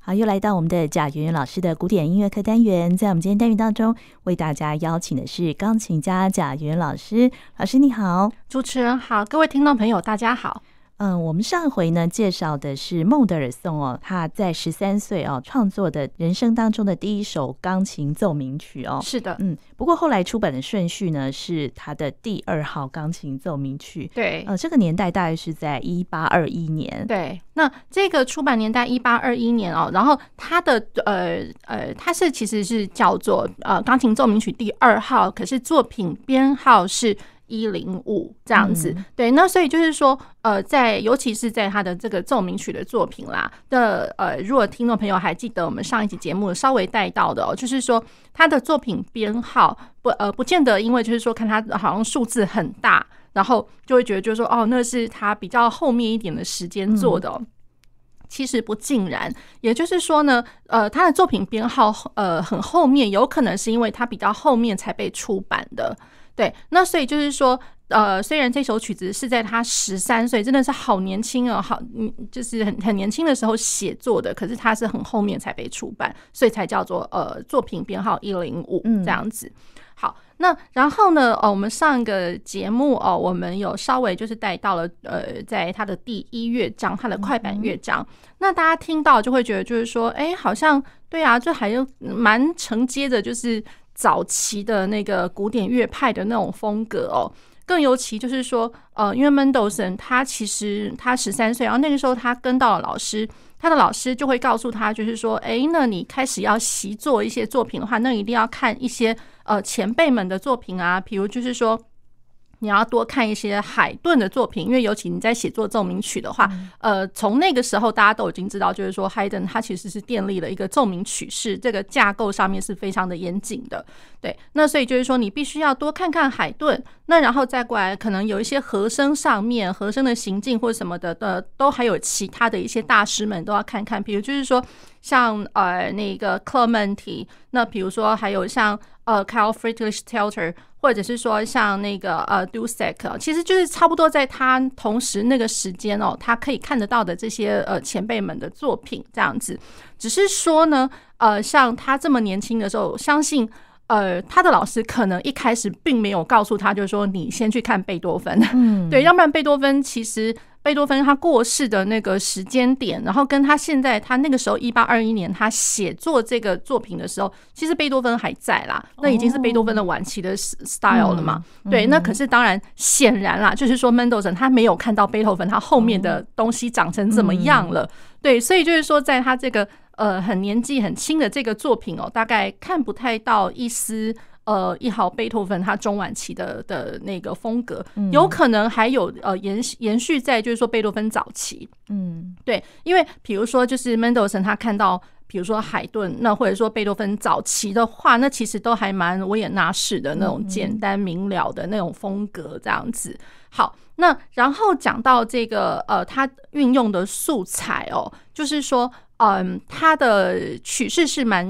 好，又来到我们的贾云云老师的古典音乐课单元，在我们今天单元当中，为大家邀请的是钢琴家贾云老师。老师你好，主持人好，各位听众朋友大家好。嗯，我们上一回呢介绍的是孟德尔颂哦，他在十三岁哦创作的人生当中的第一首钢琴奏鸣曲哦。是的，嗯，不过后来出版的顺序呢是他的第二号钢琴奏鸣曲。对，呃，这个年代大概是在一八二一年。对，那这个出版年代一八二一年哦，然后他的呃呃，他是其实是叫做呃钢琴奏鸣曲第二号，可是作品编号是。一零五这样子，对，那所以就是说，呃，在尤其是在他的这个奏鸣曲的作品啦的，呃，如果听众朋友还记得我们上一集节目稍微带到的哦，就是说他的作品编号不呃不见得，因为就是说看他好像数字很大，然后就会觉得就是说哦，那是他比较后面一点的时间做的哦，其实不尽然，也就是说呢，呃，他的作品编号呃很后面，有可能是因为他比较后面才被出版的。对，那所以就是说，呃，虽然这首曲子是在他十三岁，真的是好年轻哦，好，嗯，就是很很年轻的时候写作的，可是他是很后面才被出版，所以才叫做呃作品编号一零五这样子。好，那然后呢，哦，我们上一个节目哦，我们有稍微就是带到了呃，在他的第一乐章，他的快板乐章，那大家听到就会觉得就是说，哎，好像对啊，就还有蛮承接的，就是。早期的那个古典乐派的那种风格哦，更尤其就是说，呃，因为 Mendelssohn 他其实他十三岁，然后那个时候他跟到了老师，他的老师就会告诉他，就是说，哎，那你开始要习作一些作品的话，那一定要看一些呃前辈们的作品啊，比如就是说。你要多看一些海顿的作品，因为尤其你在写作奏鸣曲的话，呃，从那个时候大家都已经知道，就是说海顿他其实是建立了一个奏鸣曲式，这个架构上面是非常的严谨的。对，那所以就是说你必须要多看看海顿，那然后再过来，可能有一些和声上面和声的行进或者什么的的，都还有其他的一些大师们都要看看，比如就是说像呃那个 Clementi，那比如说还有像呃 Carl Friedrich Telter。或者是说像那个呃 Dussek，其实就是差不多在他同时那个时间哦，他可以看得到的这些呃前辈们的作品这样子。只是说呢，呃，像他这么年轻的时候，相信呃他的老师可能一开始并没有告诉他，就是说你先去看贝多芬，嗯，对，要不然贝多芬其实。贝多芬他过世的那个时间点，然后跟他现在他那个时候一八二一年他写作这个作品的时候，其实贝多芬还在啦，那已经是贝多芬的晚期的 style 了嘛。对，那可是当然显然啦，就是说 Mendelssohn 他没有看到贝多芬他后面的东西长成怎么样了。对，所以就是说，在他这个呃很年纪很轻的这个作品哦，大概看不太到一丝。呃，一号贝多芬他中晚期的的那个风格，有可能还有呃延延续在就是说贝多芬早期，嗯，对，因为比如说就是 Mendelssohn 他看到，比如说海顿，那或者说贝多芬早期的话，那其实都还蛮维也纳式的那种简单明了的那种风格这样子。好，那然后讲到这个呃，他运用的素材哦，就是说。嗯，他的曲式是蛮，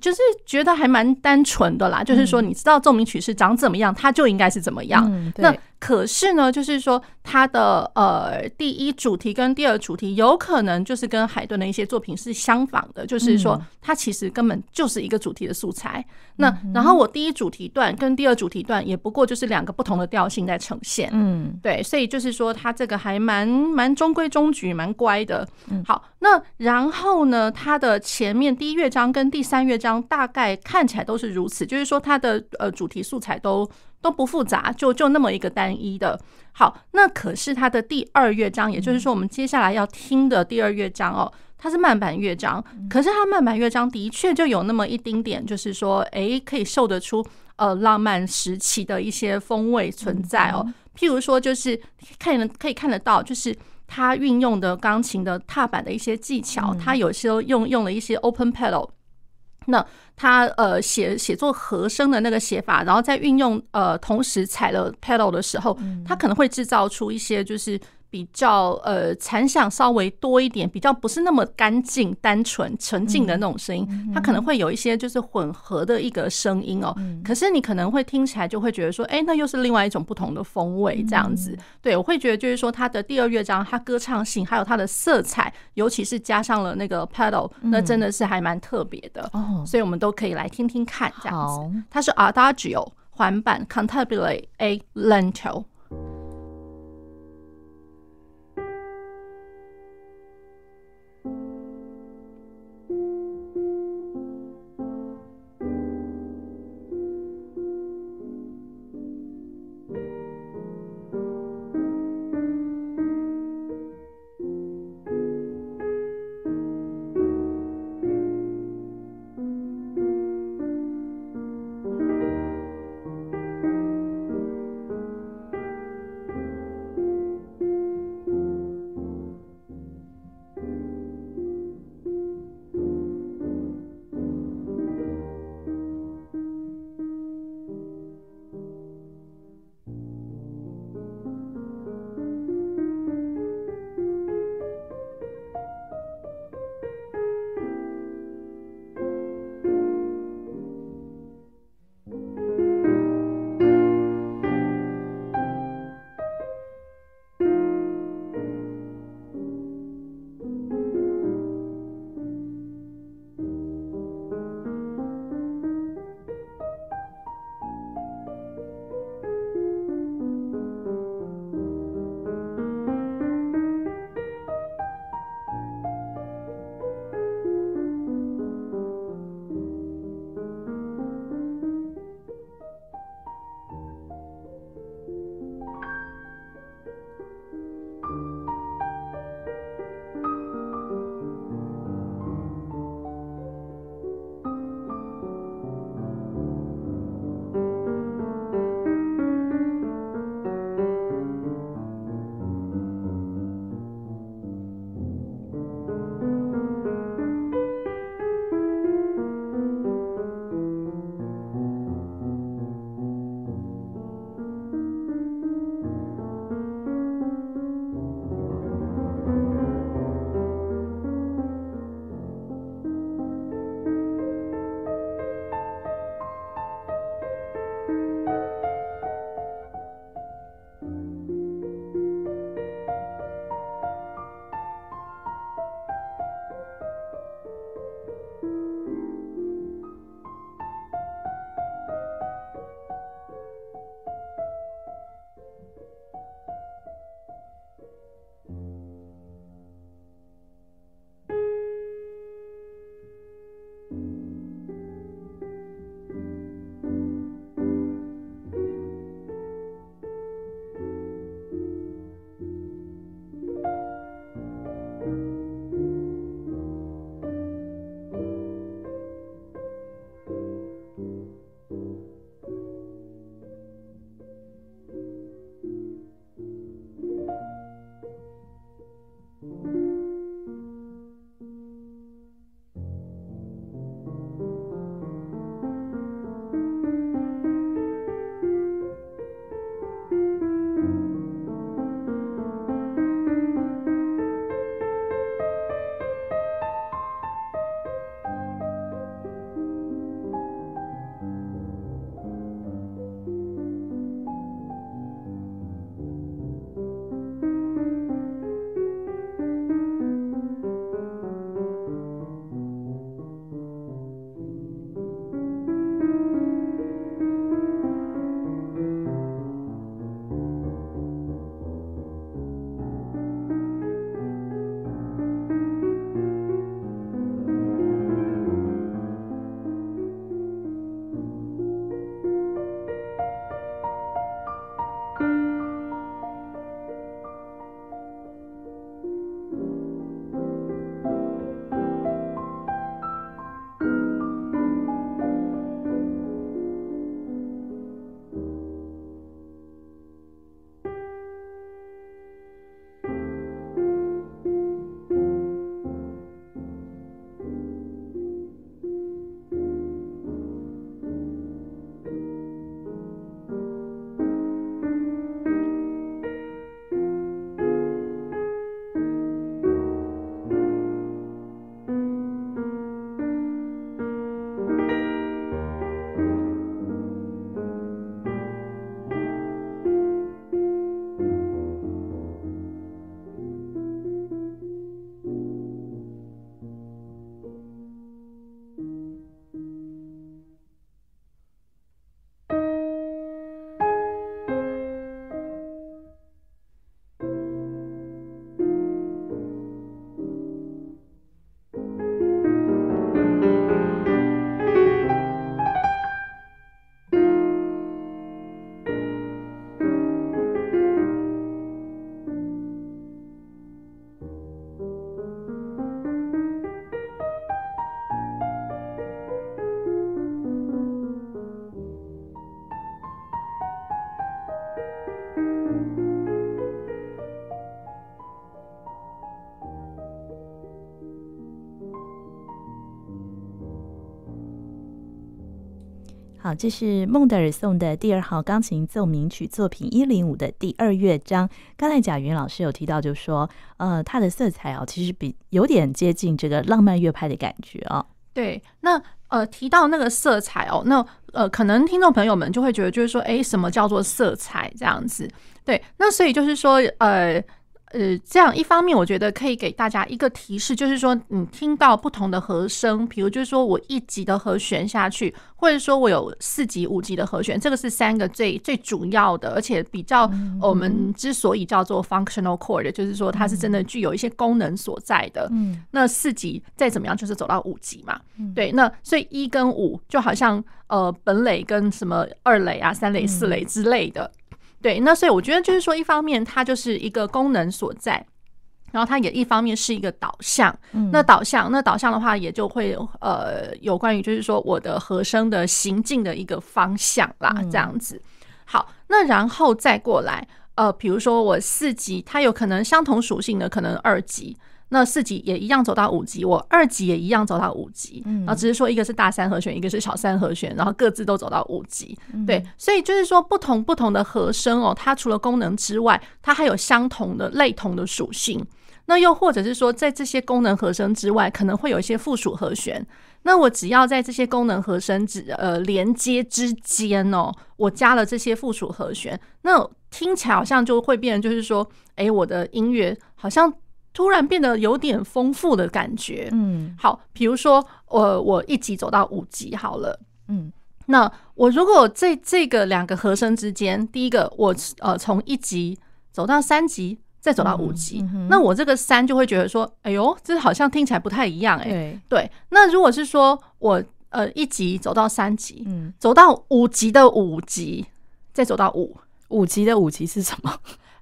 就是觉得还蛮单纯的啦。就是说，你知道奏鸣曲式长怎么样，它就应该是怎么样。那可是呢，就是说，它的呃第一主题跟第二主题有可能就是跟海顿的一些作品是相仿的，就是说，它其实根本就是一个主题的素材。那然后我第一主题段跟第二主题段也不过就是两个不同的调性在呈现。嗯，对，所以就是说，它这个还蛮蛮中规中矩，蛮乖的。好，那然后。然后呢，它的前面第一乐章跟第三乐章大概看起来都是如此，就是说它的呃主题素材都都不复杂，就就那么一个单一的。好，那可是它的第二乐章，也就是说我们接下来要听的第二乐章哦，它是慢板乐章，可是它慢板乐章的确就有那么一丁点，就是说，哎，可以受得出呃浪漫时期的一些风味存在哦。譬如说，就是看可以看得到，就是。他运用的钢琴的踏板的一些技巧，他有时候用用了一些 open pedal，那他呃写写作和声的那个写法，然后在运用呃同时踩了 pedal 的时候，他可能会制造出一些就是比较呃残响稍微多一点，比较不是那么干净、单纯、纯净的那种声音，嗯、它可能会有一些就是混合的一个声音哦。嗯、可是你可能会听起来就会觉得说，哎、欸，那又是另外一种不同的风味这样子。嗯、对，我会觉得就是说，它的第二乐章，它歌唱性还有它的色彩，尤其是加上了那个 pedal，那真的是还蛮特别的。所以我们都可以来听听看这样子。它是 Adagio 环板 Cantabile A Lento。好，这是孟德尔颂的第二号钢琴奏鸣曲作品一零五的第二乐章。刚才贾云老师有提到，就说，呃，它的色彩哦，其实比有点接近这个浪漫乐派的感觉哦。对，那呃提到那个色彩哦，那呃可能听众朋友们就会觉得，就是说，哎，什么叫做色彩这样子？对，那所以就是说，呃。呃，这样一方面，我觉得可以给大家一个提示，就是说，你听到不同的和声，比如就是说我一级的和弦下去，或者说我有四级、五级的和弦，这个是三个最最主要的，而且比较我们之所以叫做 functional chord，就是说它是真的具有一些功能所在的。嗯，那四级再怎么样，就是走到五级嘛。对，那所以一跟五就好像呃本垒跟什么二垒啊、三垒、四垒之类的。对，那所以我觉得就是说，一方面它就是一个功能所在，然后它也一方面是一个导向。那导向，那导向的话，也就会呃有关于就是说我的和声的行进的一个方向啦，这样子。好，那然后再过来，呃，比如说我四级，它有可能相同属性的，可能二级。那四级也一样走到五级，我二级也一样走到五级，然后只是说一个是大三和弦，一个是小三和弦，然后各自都走到五级。对，所以就是说不同不同的和声哦，它除了功能之外，它还有相同的类同的属性。那又或者是说，在这些功能和声之外，可能会有一些附属和弦。那我只要在这些功能和声之呃连接之间哦，我加了这些附属和弦，那听起来好像就会变就是说，哎，我的音乐好像。突然变得有点丰富的感觉，嗯，好，比如说我我一级走到五级好了，嗯，那我如果这这个两个和声之间，第一个我呃从一级走到三级，再走到五级，嗯嗯、那我这个三就会觉得说，哎呦，这好像听起来不太一样，欸，哎，对，对，那如果是说我呃一级走到三级，嗯，走到五级的五级，再走到五。五级的五级是什么？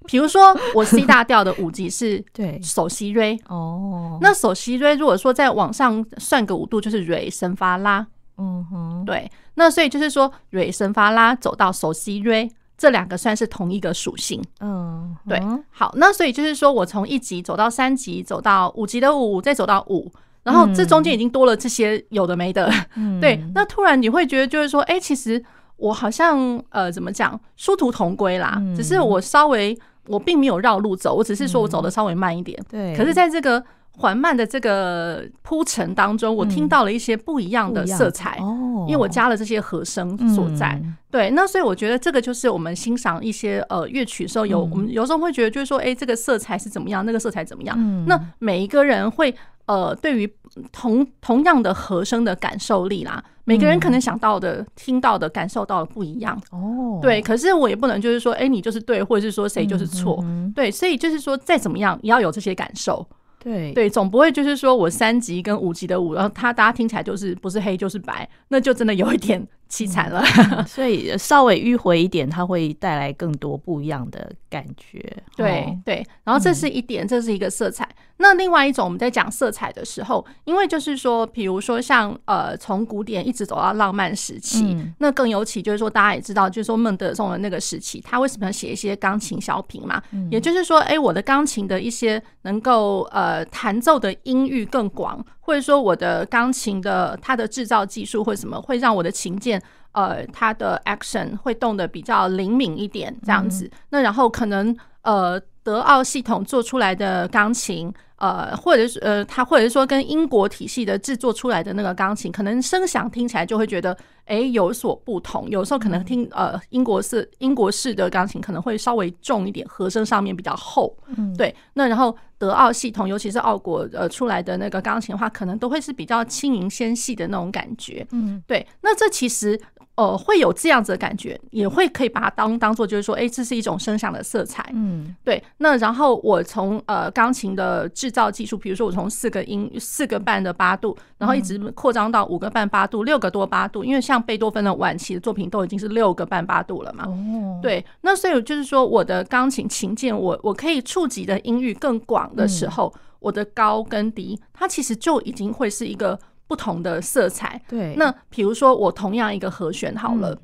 比如说，我 C 大调的五级是 对。首席瑞哦，那首席瑞如果说再往上算个五度，就是瑞升发拉，嗯哼，对，那所以就是说瑞升发拉走到首席瑞，这两个算是同一个属性，嗯，对，好，那所以就是说我从一级走到三级，走到五级的五，再走到五，然后这中间已经多了这些有的没的，对，那突然你会觉得就是说，哎，其实我好像呃怎么讲，殊途同归啦，只是我稍微。我并没有绕路走，我只是说我走的稍微慢一点。对，可是在这个缓慢的这个铺陈当中，我听到了一些不一样的色彩哦，因为我加了这些和声所在。对，那所以我觉得这个就是我们欣赏一些呃乐曲的时候，有我们有时候会觉得就是说，哎，这个色彩是怎么样，那个色彩怎么样？那每一个人会呃，对于同同样的和声的感受力啦。每个人可能想到的、嗯、听到的、感受到的不一样哦。对，可是我也不能就是说，哎、欸，你就是对，或者是说谁就是错。嗯、对，所以就是说，再怎么样，也要有这些感受。对对，总不会就是说我三级跟五级的五，然后他大家听起来就是不是黑就是白，那就真的有一点凄惨了。嗯、所以稍微迂回一点，它会带来更多不一样的感觉。对对，然后这是一点，这是一个色彩。那另外一种，我们在讲色彩的时候，因为就是说，比如说像呃，从古典一直走到浪漫时期，嗯、那更尤其就是说，大家也知道，就是说孟德松的那个时期，他为什么要写一些钢琴小品嘛？嗯、也就是说，哎、欸，我的钢琴的一些能够呃弹奏的音域更广，或者说我的钢琴的它的制造技术或什么，会让我的琴键呃它的 action 会动的比较灵敏一点，这样子。嗯、那然后可能呃。德奥系统做出来的钢琴，呃，或者是呃，它或者是说跟英国体系的制作出来的那个钢琴，可能声响听起来就会觉得，哎，有所不同。有时候可能听呃英国式英国式的钢琴可能会稍微重一点，和声上面比较厚。嗯，对。那然后德奥系统，尤其是奥国呃出来的那个钢琴的话，可能都会是比较轻盈纤细的那种感觉。嗯，对。那这其实。呃，会有这样子的感觉，也会可以把它当当做，就是说，哎，这是一种声响的色彩。嗯，对。那然后我从呃钢琴的制造技术，比如说我从四个音四个半的八度，然后一直扩张到五个半八度、六个多八度，因为像贝多芬的晚期的作品都已经是六个半八度了嘛。哦。对。那所以就是说，我的钢琴琴键，我我可以触及的音域更广的时候，我的高跟低，它其实就已经会是一个。不同的色彩，对。那比如说，我同样一个和弦好了，嗯、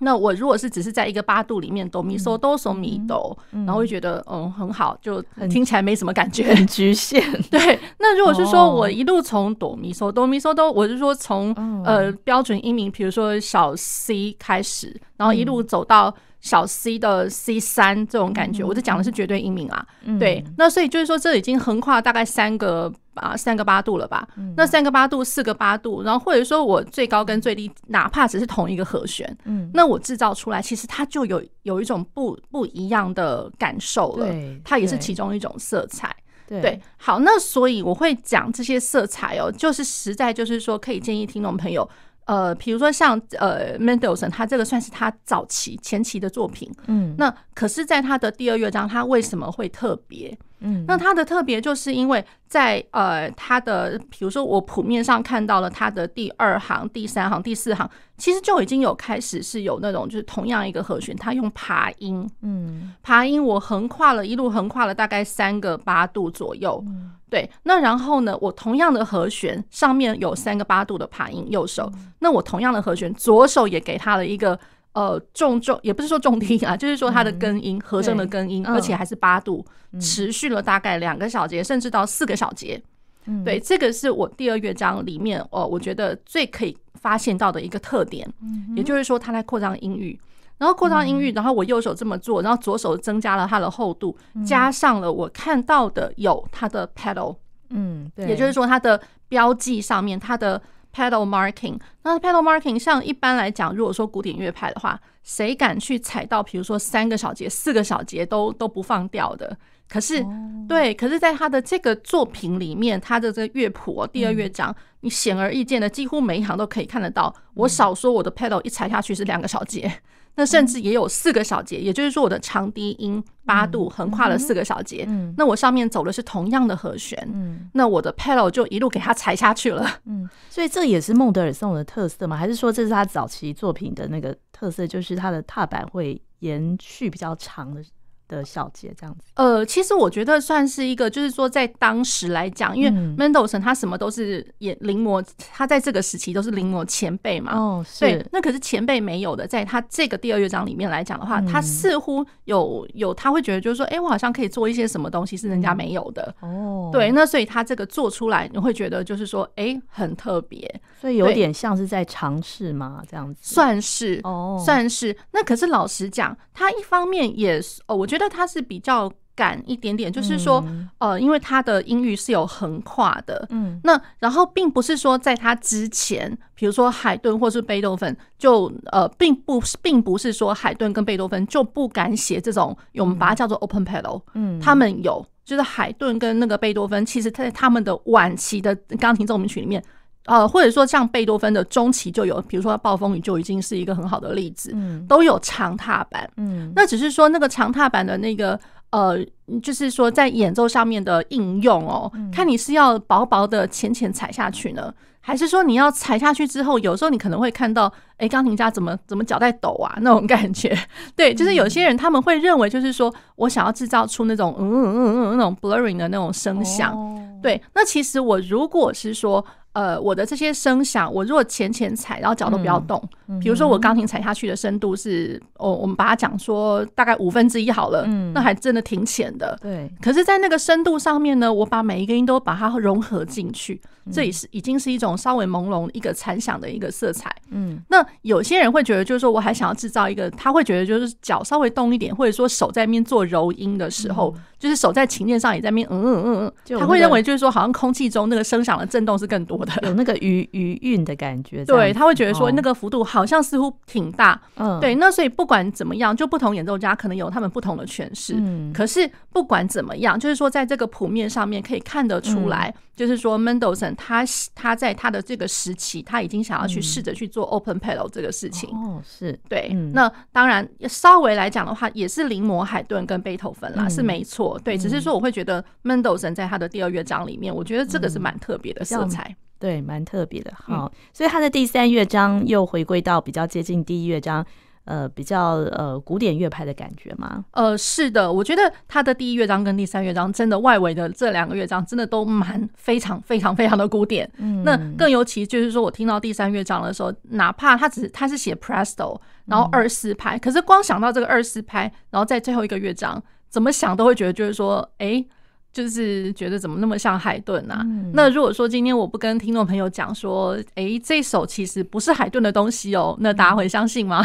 那我如果是只是在一个八度里面哆咪嗦哆嗦咪哆，然后会觉得嗯很好，就听起来没什么感觉，很局限。对，那如果是说我一路从哆咪嗦哆咪嗦哆，我是说从呃标准音名，比如说小 C 开始，然后一路走到。小 C 的 C 三这种感觉，我这讲的是绝对音名啊。对，那所以就是说，这已经横跨大概三个啊三个八度了吧？那三个八度，四个八度，然后或者说我最高跟最低，哪怕只是同一个和弦，嗯，那我制造出来，其实它就有有一种不不一样的感受了。它也是其中一种色彩。对，好，那所以我会讲这些色彩哦，就是实在就是说，可以建议听众朋友。呃，比如说像呃，Mendelssohn，他这个算是他早期前期的作品，嗯，那可是，在他的第二乐章，他为什么会特别？嗯，那它的特别就是因为在呃，它的比如说我谱面上看到了它的第二行、第三行、第四行，其实就已经有开始是有那种就是同样一个和弦，它用爬音，嗯，爬音我横跨了一路横跨了大概三个八度左右，对，那然后呢，我同样的和弦上面有三个八度的爬音，右手，那我同样的和弦左手也给他了一个。呃，重重也不是说重低音啊，就是说它的根音、嗯、和声的根音，而且还是八度，嗯、持续了大概两个小节，甚至到四个小节。嗯、对，这个是我第二乐章里面哦，我觉得最可以发现到的一个特点。嗯、也就是说，它在扩张音域，然后扩张音域，然后我右手这么做，然后左手增加了它的厚度，嗯、加上了我看到的有它的 pedal，嗯，对，也就是说它的标记上面它的。Pedal marking，那 pedal marking 像一般来讲，如果说古典乐派的话，谁敢去踩到，比如说三个小节、四个小节都都不放掉的？可是，对，可是在他的这个作品里面，他的这个乐谱第二乐章，你显而易见的，几乎每一行都可以看得到。我少说我的 pedal 一踩下去是两个小节。那甚至也有四个小节，也就是说我的长低音八度横跨了四个小节。嗯，那我上面走的是同样的和弦。嗯，那我的 pedal 就一路给它踩下去了。嗯，所以这也是孟德尔颂的特色吗？还是说这是他早期作品的那个特色，就是他的踏板会延续比较长的？的小节这样子，呃，其实我觉得算是一个，就是说在当时来讲，因为 Mendelssohn 他什么都是也临摹，他在这个时期都是临摹前辈嘛。哦，对，那可是前辈没有的，在他这个第二乐章里面来讲的话，他似乎有有他会觉得就是说，哎，我好像可以做一些什么东西是人家没有的。哦，对，那所以他这个做出来，你会觉得就是说，哎，很特别，所以有点像是在尝试嘛，这样子算是哦，算是。那可是老实讲，他一方面也哦，我觉得。觉得它是比较赶一点点，就是说，呃，因为他的音域是有横跨的，嗯，那然后并不是说在他之前，比如说海顿或是贝多芬，就呃，并不并不是说海顿跟贝多芬就不敢写这种，我们把它叫做 open pedal，嗯，他们有，就是海顿跟那个贝多芬，其实在他们的晚期的钢琴奏鸣曲里面。呃，或者说像贝多芬的中期就有，比如说《暴风雨》就已经是一个很好的例子，嗯，都有长踏板，嗯，那只是说那个长踏板的那个呃，就是说在演奏上面的应用哦，嗯，看你是要薄薄的浅浅踩下去呢，还是说你要踩下去之后，有时候你可能会看到，哎，钢琴家怎么怎么脚在抖啊那种感觉，对，就是有些人他们会认为，就是说我想要制造出那种嗯嗯嗯嗯那种 blurring 的那种声响，对，那其实我如果是说。呃，我的这些声响，我如果浅浅踩，然后脚都不要动，嗯、比如说我钢琴踩下去的深度是，哦，我们把它讲说大概五分之一好了，嗯、那还真的挺浅的。对，可是，在那个深度上面呢，我把每一个音都把它融合进去，嗯、这也是已经是一种稍微朦胧一个残响的一个色彩。嗯，那有些人会觉得，就是说我还想要制造一个，他会觉得就是脚稍微动一点，或者说手在面做揉音的时候。嗯就是手在琴键上也在面，嗯嗯嗯嗯，他会认为就是说，好像空气中那个声响的震动是更多的，有那个余余韵的感觉。对，他会觉得说那个幅度好像似乎挺大。嗯，对。那所以不管怎么样，就不同演奏家可能有他们不同的诠释。嗯，可是不管怎么样，就是说在这个谱面上面可以看得出来，就是说 Mendelssohn 他他在他的这个时期，他已经想要去试着去做 open pedal 这个事情。哦，是对。那当然稍微来讲的话，也是临摹海顿跟贝多芬啦，是没错。对，只是说我会觉得 Mendelssohn 在他的第二乐章里面，我觉得这个是蛮特别的色彩，对，蛮特别的。好，所以他的第三乐章又回归到比较接近第一乐章。呃比较呃古典乐派的感觉吗？呃，是的，我觉得他的第一乐章跟第三乐章真的外围的这两个乐章真的都蛮非常非常非常的古典。嗯，那更尤其就是说我听到第三乐章的时候，哪怕他只是他是写 Presto，然后二四拍，可是光想到这个二四拍，然后在最后一个乐章，怎么想都会觉得就是说，哎、欸。就是觉得怎么那么像海顿啊？嗯、那如果说今天我不跟听众朋友讲说，哎、欸，这首其实不是海顿的东西哦，那大家会相信吗？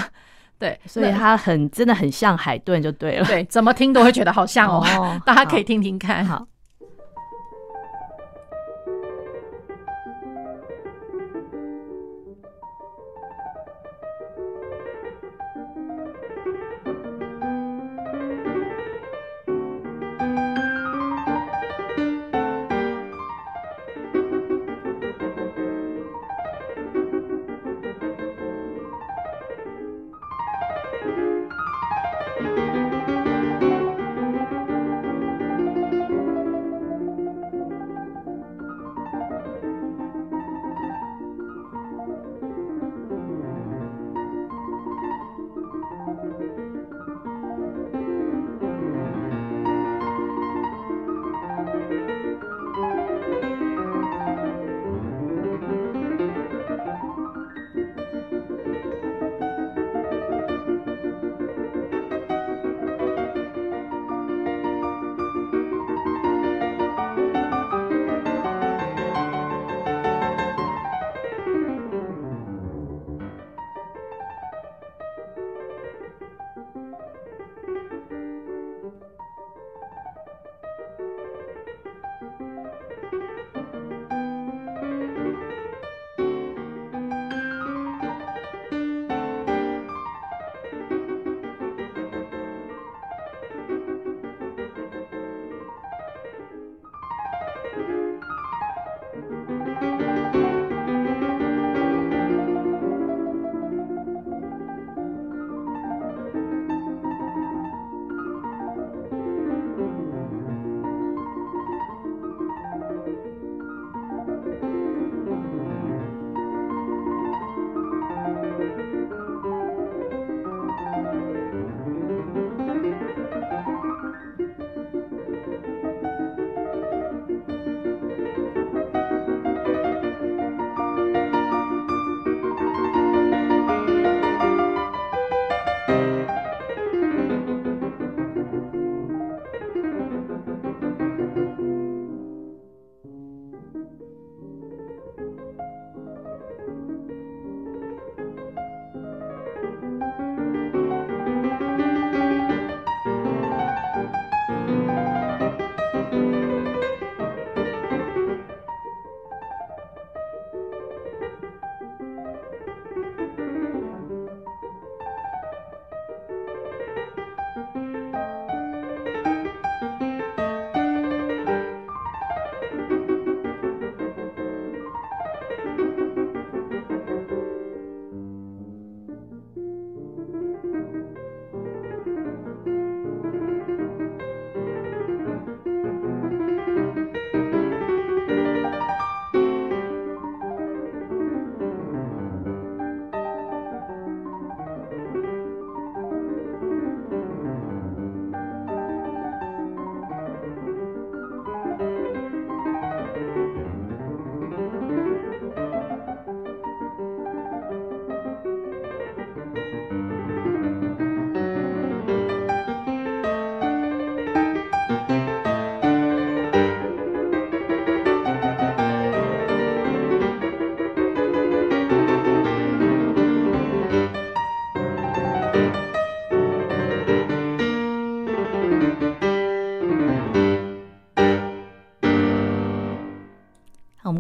对，所以它很真的很像海顿就对了。对，怎么听都会觉得好像哦，哦 大家可以听听看。好。好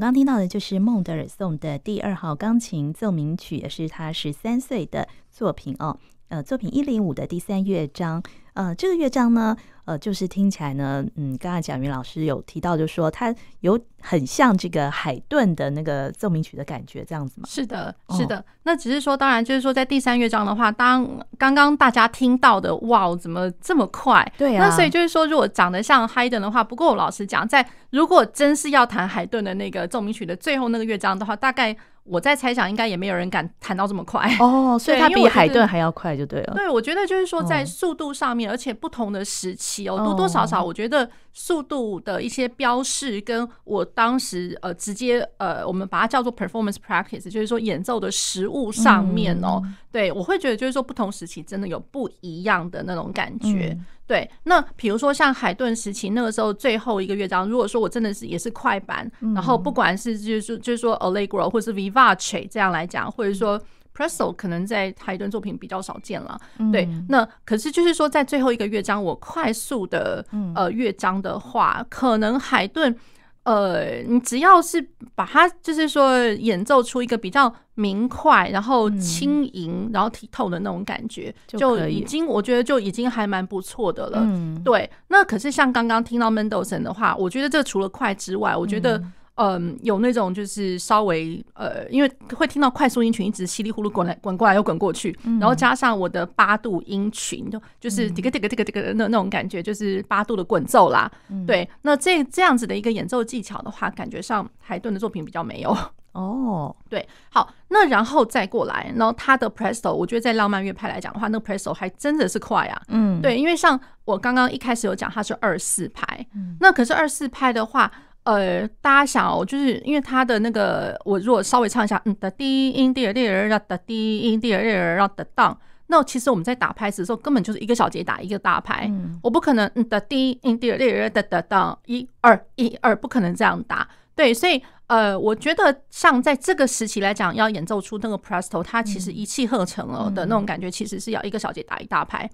刚听到的就是孟德尔颂的第二号钢琴奏鸣曲，也是他十三岁的作品哦。呃，作品一零五的第三乐章，呃，这个乐章呢，呃，就是听起来呢，嗯，刚才蒋云老师有提到，就是说它有很像这个海顿的那个奏鸣曲的感觉，这样子吗？是的，是的。哦、那只是说，当然就是说，在第三乐章的话，当刚刚大家听到的，哇，怎么这么快？对啊。那所以就是说，如果长得像海顿的话，不过我老实讲，在如果真是要弹海顿的那个奏鸣曲的最后那个乐章的话，大概。我在猜想，应该也没有人敢弹到这么快。哦，所以它比海顿还要快，就对了。对，我觉得就是说在速度上面，而且不同的时期哦，多多少少，我觉得速度的一些标示，跟我当时呃直接呃，我们把它叫做 performance practice，就是说演奏的实物上面哦，对我会觉得就是说不同时期真的有不一样的那种感觉。对，那比如说像海顿时期那个时候最后一个乐章，如果说我真的是也是快板，然后不管是就是就是说 Allegro 或是 Vivace 这样来讲，或者说 Presto 可能在海顿作品比较少见了。对，那可是就是说在最后一个乐章我快速的呃乐章的话，可能海顿。呃，你只要是把它，就是说演奏出一个比较明快，然后轻盈，然后剔透的那种感觉，就已经我觉得就已经还蛮不错的了。对，那可是像刚刚听到 Mendelssohn 的话，我觉得这除了快之外，我觉得。嗯，有那种就是稍微呃，因为会听到快速音群一直稀里呼噜滚来滚过来又滚过去，然后加上我的八度音群，就就是这个这个这个这个那那种感觉，就是八度的滚奏啦。对，那这这样子的一个演奏技巧的话，感觉上海顿的作品比较没有哦。对，好，那然后再过来，然后他的 Presto，我觉得在浪漫乐派来讲的话，那个 Presto 还真的是快啊。嗯，对，因为像我刚刚一开始有讲，它是二四拍，那可是二四拍的话。呃，大家想哦，就是因为他的那个，我如果稍微唱一下，嗯的低音第二第二让的低音第二第二让的荡，那其实我们在打拍子的时候，根本就是一个小节打一个大拍，我不可能嗯的低音第二第二的的当一二一二，不可能这样打。对，所以呃，我觉得像在这个时期来讲，要演奏出那个 Presto，它其实一气呵成了的那种感觉，其实是要一个小节打一大拍。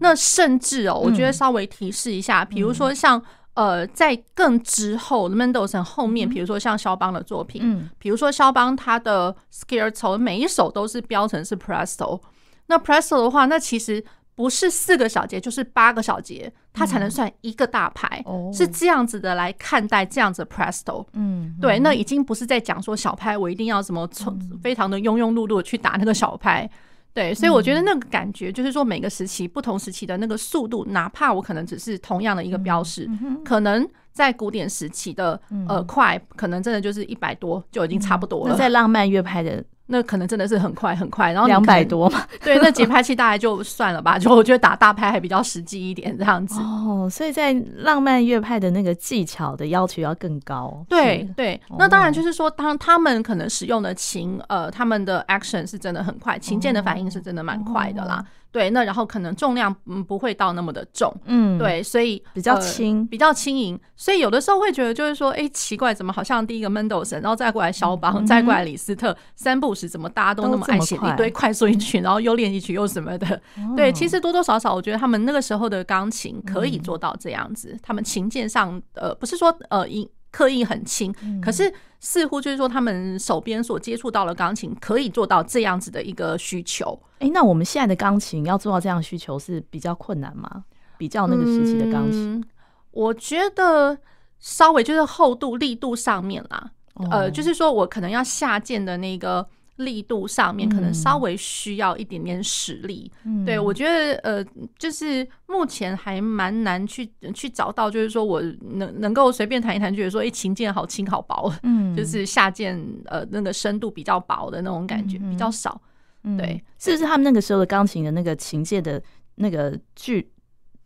那甚至哦，我觉得稍微提示一下，比如说像。呃，在更之后，Mendelssohn 后面，比如说像肖邦的作品，嗯，比如说肖邦他的 Scherzo 每一首都是标成是 Presto。那 Presto 的话，那其实不是四个小节，就是八个小节，它才能算一个大拍，是这样子的来看待这样子的 Presto。嗯，对，那已经不是在讲说小拍，我一定要怎么从非常的庸庸碌碌去打那个小拍。对，所以我觉得那个感觉就是说，每个时期不同时期的那个速度，哪怕我可能只是同样的一个标识，可能在古典时期的呃快，可能真的就是一百多就已经差不多了。在浪漫乐派的。那可能真的是很快很快，然后两百多嘛？对，那节拍器大概就算了吧，就我觉得打大拍还比较实际一点这样子。哦，所以在浪漫乐派的那个技巧的要求要更高。对对，那当然就是说，当他们可能使用的琴，呃，他们的 action 是真的很快，琴键的反应是真的蛮快的啦。对，那然后可能重量嗯不会到那么的重，嗯，对，所以比较轻，比较轻盈，所以有的时候会觉得就是说，哎，奇怪，怎么好像第一个 Mendelssohn，然后再过来肖邦，再过来李斯特，三部曲怎么大家都那么爱写一堆快速音曲，然后又练一曲又什么的，对，其实多多少少我觉得他们那个时候的钢琴可以做到这样子，他们琴键上呃不是说呃音。刻意很轻，可是似乎就是说，他们手边所接触到的钢琴可以做到这样子的一个需求。哎，那我们现在的钢琴要做到这样需求是比较困难吗？比较那个时期的钢琴，我觉得稍微就是厚度、力度上面啦。呃，就是说我可能要下键的那个。力度上面可能稍微需要一点点实力，嗯、对，我觉得呃，就是目前还蛮难去去找到，就是说我能能够随便弹一弹，觉得说哎，琴键好轻好薄，嗯，就是下键呃那个深度比较薄的那种感觉比较少，嗯、对，是不是他们那个时候的钢琴的那个琴键的那个距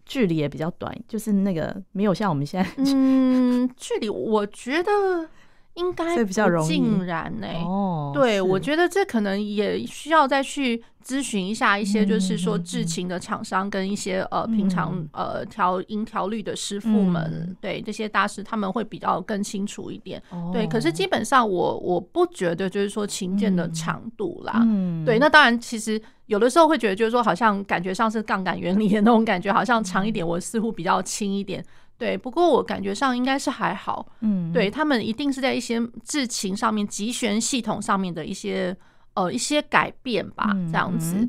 距离也比较短，就是那个没有像我们现在，嗯，距离我觉得。应该比较尽然呢。哦，对，我觉得这可能也需要再去咨询一下一些，就是说制琴的厂商跟一些呃平常呃调音调律的师傅们，对这些大师他们会比较更清楚一点。对，可是基本上我我不觉得就是说琴键的长度啦。嗯，对，那当然其实有的时候会觉得就是说好像感觉上是杠杆原理的那种感觉，好像长一点我似乎比较轻一点。对，不过我感觉上应该是还好，嗯，对他们一定是在一些制琴上面、集弦系统上面的一些呃一些改变吧，这样子。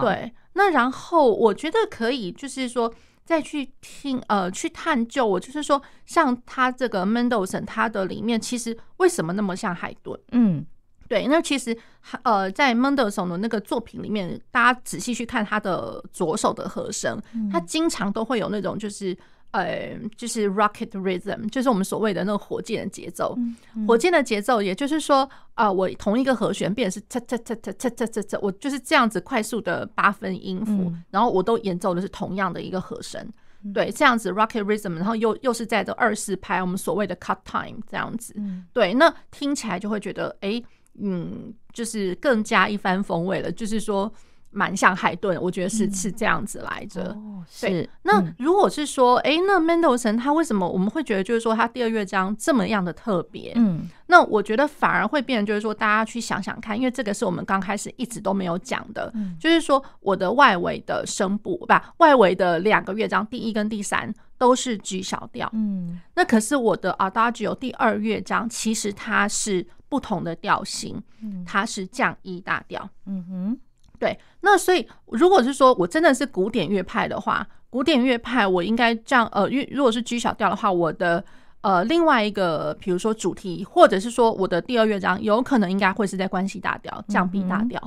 对，那然后我觉得可以，就是说再去听呃去探究，我就是说像他这个 Mendelssohn 他的里面其实为什么那么像海顿？嗯，对，那其实呃在 Mendelssohn 的那个作品里面，大家仔细去看他的左手的和声，他经常都会有那种就是。呃，就是 rocket rhythm，就是我们所谓的那个火箭的节奏。嗯嗯、火箭的节奏，也就是说，啊、呃，我同一个和弦变成是我就是这样子快速的八分音符，嗯、然后我都演奏的是同样的一个和声。嗯、对，这样子 rocket rhythm，然后又又是在这二四拍，我们所谓的 cut time 这样子。嗯、对，那听起来就会觉得，哎、欸，嗯，就是更加一番风味了。就是说。蛮像海顿，我觉得是、嗯、是这样子来着。哦、对，那如果是说，哎、嗯欸，那 Mendelssohn 他为什么我们会觉得就是说他第二乐章这么样的特别？嗯，那我觉得反而会变成就是说，大家去想想看，因为这个是我们刚开始一直都没有讲的，嗯、就是说我的外围的声部，不，外围的两个乐章，第一跟第三都是 G 小调。嗯，那可是我的 Adagio 第二乐章其实它是不同的调性，嗯，它是降 E 大调。嗯哼。对，那所以如果是说我真的是古典乐派的话，古典乐派我应该这样呃，因为如果是 G 小调的话，我的呃另外一个，比如说主题，或者是说我的第二乐章，有可能应该会是在关系大调降 B 大调，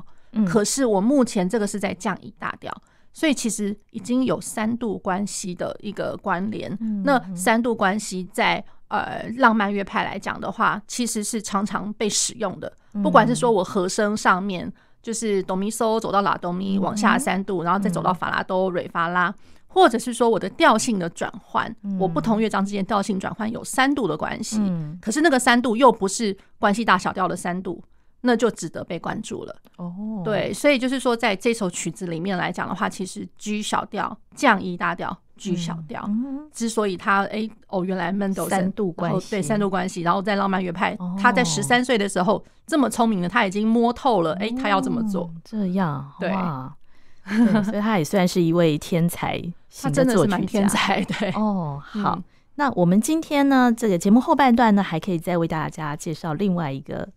可是我目前这个是在降 E 大调，所以其实已经有三度关系的一个关联。嗯、那三度关系在呃浪漫乐派来讲的话，其实是常常被使用的，不管是说我和声上面。就是哆咪嗦走到拉哆咪往下三度，然后再走到法拉哆瑞发拉，或者是说我的调性的转换，我不同乐章之间调性转换有三度的关系，可是那个三度又不是关系大小调的三度，那就值得被关注了。哦，对，所以就是说，在这首曲子里面来讲的话，其实 G 小调降 E 大调。G 小调，嗯、之所以他哎、欸、哦，原来 Mendelssohn 三度关系，对三度关系，然后在浪漫乐派，哦、他在十三岁的时候这么聪明的，他已经摸透了，哎、欸，他要这么做，哦、这样对，对，所以他也算是一位天才，他真的是蛮天才，对，哦，好，嗯、那我们今天呢，这个节目后半段呢，还可以再为大家介绍另外一个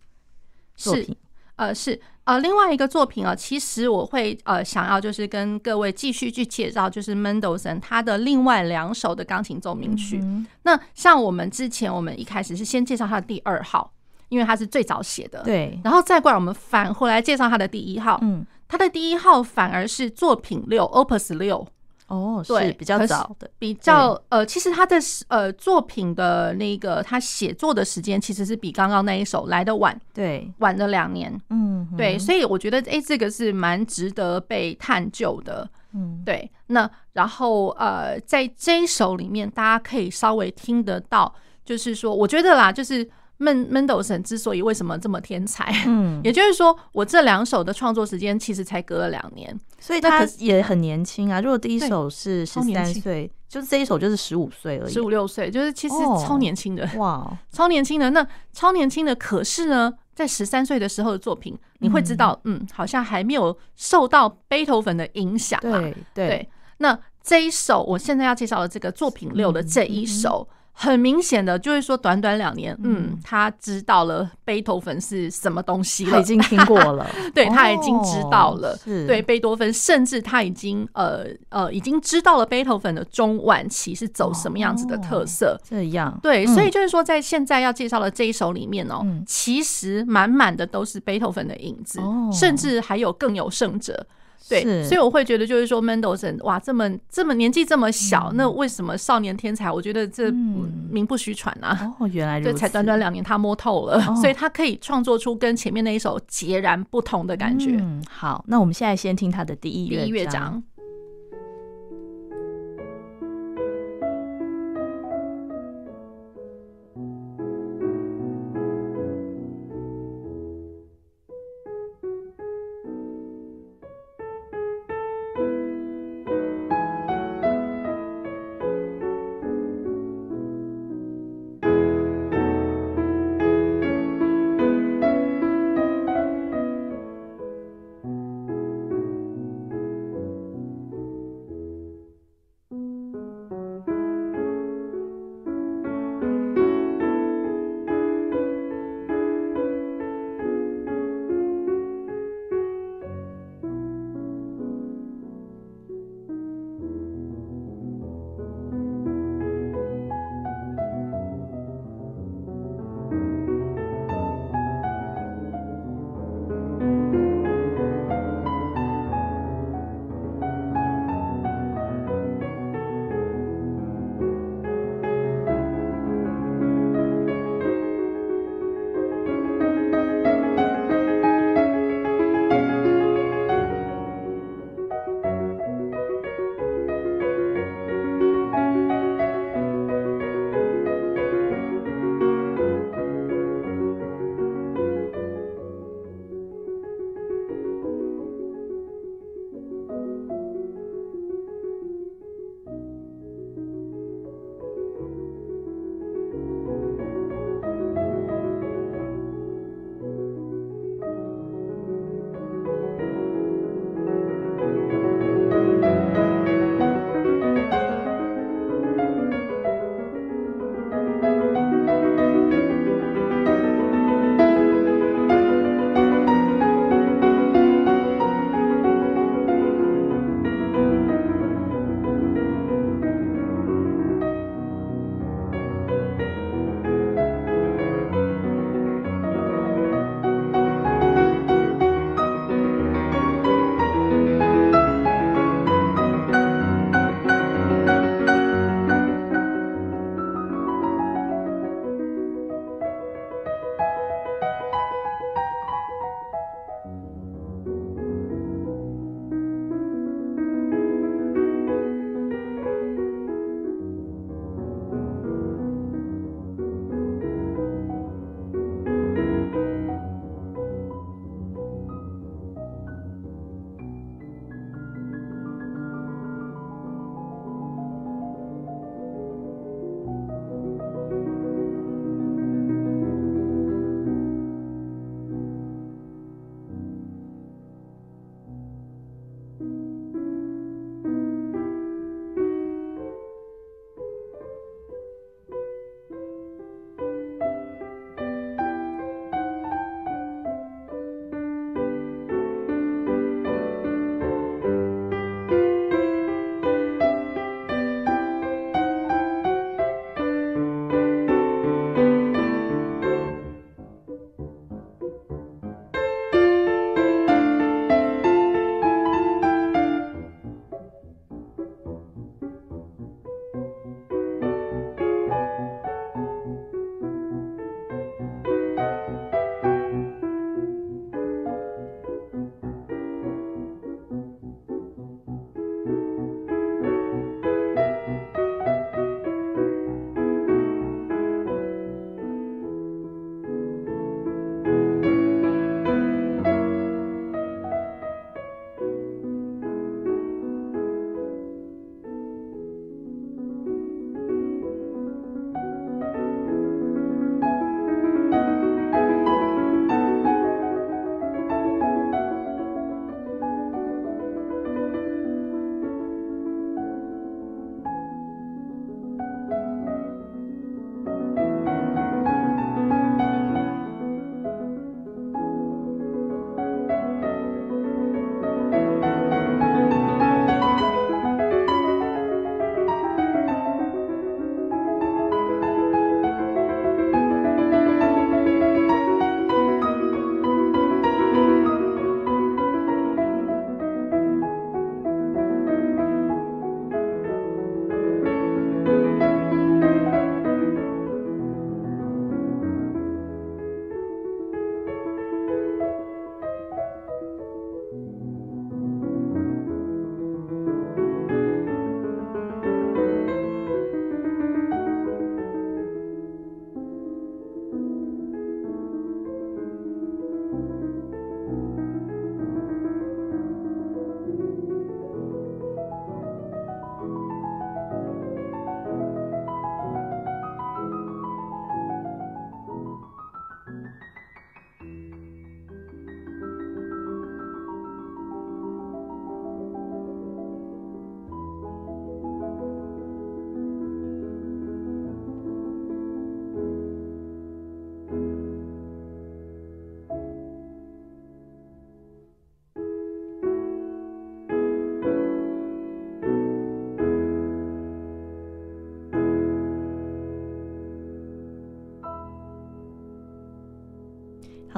作品，呃，是。呃，另外一个作品啊，其实我会呃想要就是跟各位继续去介绍，就是 Mendelssohn 他的另外两首的钢琴奏鸣曲。嗯、那像我们之前，我们一开始是先介绍他的第二号，因为他是最早写的，对。然后再过来，我们返回来介绍他的第一号，嗯，他的第一号反而是作品六，Opus 六。哦，对，是比较早的，比较呃，其实他的呃作品的那个他写作的时间其实是比刚刚那一首来的晚，对，晚了两年，嗯，对，所以我觉得哎，这个是蛮值得被探究的，嗯，对。那然后呃，在这一首里面，大家可以稍微听得到，就是说，我觉得啦，就是。门门德尔森之所以为什么这么天才，嗯，也就是说，我这两首的创作时间其实才隔了两年，所以他也很年轻啊。如果第一首是十三岁，就是这一首就是十五岁而已，十五六岁，就是其实超年轻的，哦、哇，超年轻的。那超年轻的，可是呢，在十三岁的时候的作品，你会知道，嗯，嗯，好像还没有受到背头粉的影响，对对，对。那这一首我现在要介绍的这个作品六的这一首。嗯嗯很明显的，就是说，短短两年，嗯，他知道了贝多芬是什么东西了，他已经听过了，对，他已经知道了，是。对贝多芬，甚至他已经呃呃已经知道了贝多芬的中晚期是走什么样子的特色，这样，对，所以就是说，在现在要介绍的这一首里面哦，其实满满的都是贝多芬的影子，甚至还有更有甚者。对，所以我会觉得就是说，Mendelssohn 哇，这么这么年纪这么小，嗯、那为什么少年天才？我觉得这名不虚传啊。哦，原来如此。才短短两年，他摸透了，哦、所以他可以创作出跟前面那一首截然不同的感觉。嗯，好，那我们现在先听他的第一乐第一乐章。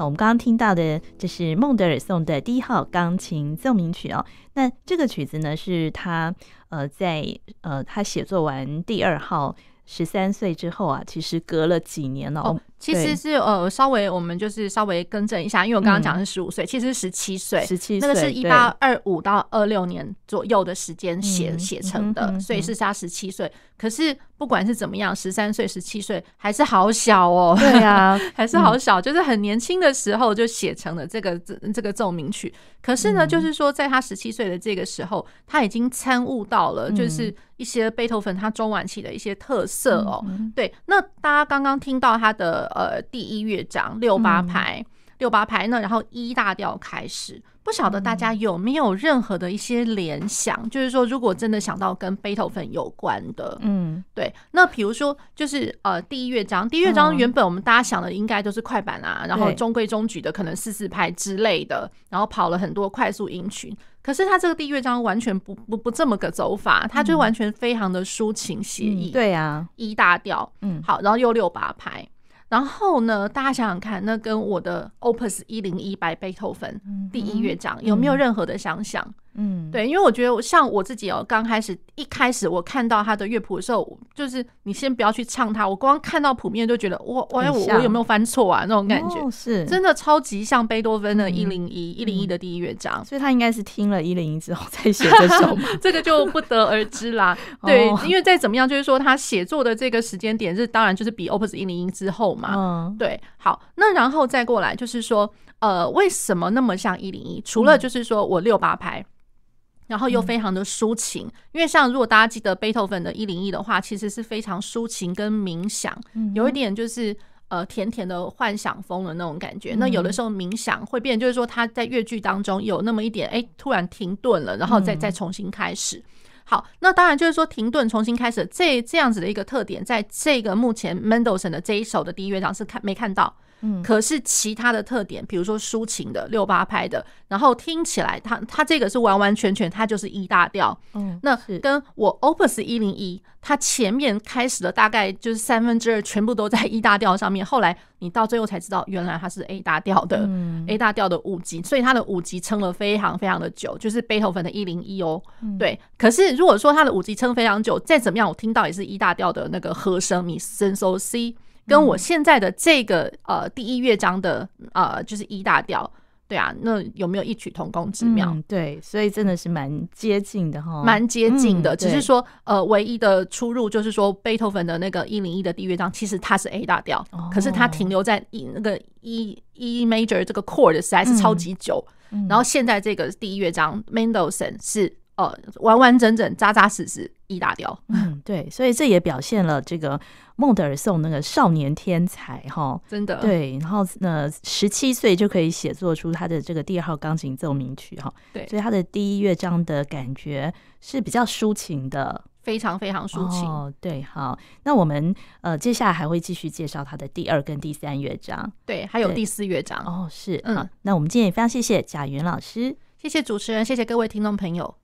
好，我们刚刚听到的就是孟德尔颂的第一号钢琴奏鸣曲哦。那这个曲子呢，是他呃在呃他写作完第二号十三岁之后啊，其实隔了几年了哦。其实是呃，稍微我们就是稍微更正一下，因为我刚刚讲的是十五岁，其实是十七岁，十七岁，那个是一八二五到二六年左右的时间写写成的，所以是他十七岁。可是不管是怎么样，十三岁、十七岁还是好小哦，对啊，还是好小，就是很年轻的时候就写成了这个这这个奏鸣曲。可是呢，就是说在他十七岁的这个时候，他已经参悟到了，就是一些贝多芬他中晚期的一些特色哦。对，那大家刚刚听到他的。呃，第一乐章六八拍，六八拍呢，然后一大调开始，不晓得大家有没有任何的一些联想？就是说，如果真的想到跟贝多芬有关的，嗯，对，那比如说，就是呃，第一乐章，第一乐章原本我们大家想的应该都是快板啊，然后中规中矩的，可能四四拍之类的，然后跑了很多快速音群。可是他这个第一乐章完全不不不这么个走法，他就完全非常的抒情写意，对啊。一大调，嗯，好，然后又六八拍。然后呢，大家想想看，那跟我的 Opus 一零一白贝多芬第一乐章有没有任何的相像？嗯，对，因为我觉得像我自己哦，刚开始一开始我看到他的乐谱的时候，就是你先不要去唱它，我光看到谱面就觉得哇我，我我有没有翻错啊？那种感觉是真的超级像贝多芬的一零一一零一的第一乐章，所以他应该是听了一零一之后才写这首，这个就不得而知啦。对，因为再怎么样，就是说他写作的这个时间点是当然就是比 Opus 一零一之后嘛。嗯，对，好，那然后再过来就是说，呃，为什么那么像一零一？除了就是说我六八拍。然后又非常的抒情，因为像如果大家记得贝多芬的一零一的话，其实是非常抒情跟冥想，有一点就是呃甜甜的幻想风的那种感觉。那有的时候冥想会变，就是说他在乐句当中有那么一点，哎，突然停顿了，然后再再重新开始。好，那当然就是说停顿重新开始这这样子的一个特点，在这个目前 Mendelssohn 的这一首的第一乐章是看没看到。嗯，可是其他的特点，比如说抒情的六八拍的，然后听起来它它这个是完完全全它就是一大调。嗯，那跟我 Opus 一零一，它前面开始的大概就是三分之二全部都在一大调上面，后来你到最后才知道原来它是 A 大调的，嗯，A 大调的五级，所以它的五级撑了非常非常的久，就是贝多芬的一零一哦。对，可是如果说它的五级撑非常久，再怎么样我听到也是一大调的那个和声咪升嗦 C。跟我现在的这个呃第一乐章的呃就是一大调，对啊，那有没有异曲同工之妙？嗯，对，所以真的是蛮接近的哈，蛮接近的。只是说呃，唯一的出入就是说，贝多芬的那个一零一的第一乐章，其实它是 A 大调，可是它停留在 E 那个 E E major 这个 chord 实在是超级久。然后现在这个第一乐章 Mendelssohn 是。呃，完完整整、扎扎实实一大雕。嗯，对，所以这也表现了这个孟德尔颂那个少年天才哈，真的对。然后呢，十七岁就可以写作出他的这个第二号钢琴奏鸣曲哈，对，所以他的第一乐章的感觉是比较抒情的，非常非常抒情。哦，对，好，那我们呃接下来还会继续介绍他的第二跟第三乐章，对，还有第四乐章。哦，是，嗯，那我们今天也非常谢谢贾云老师，谢谢主持人，谢谢各位听众朋友。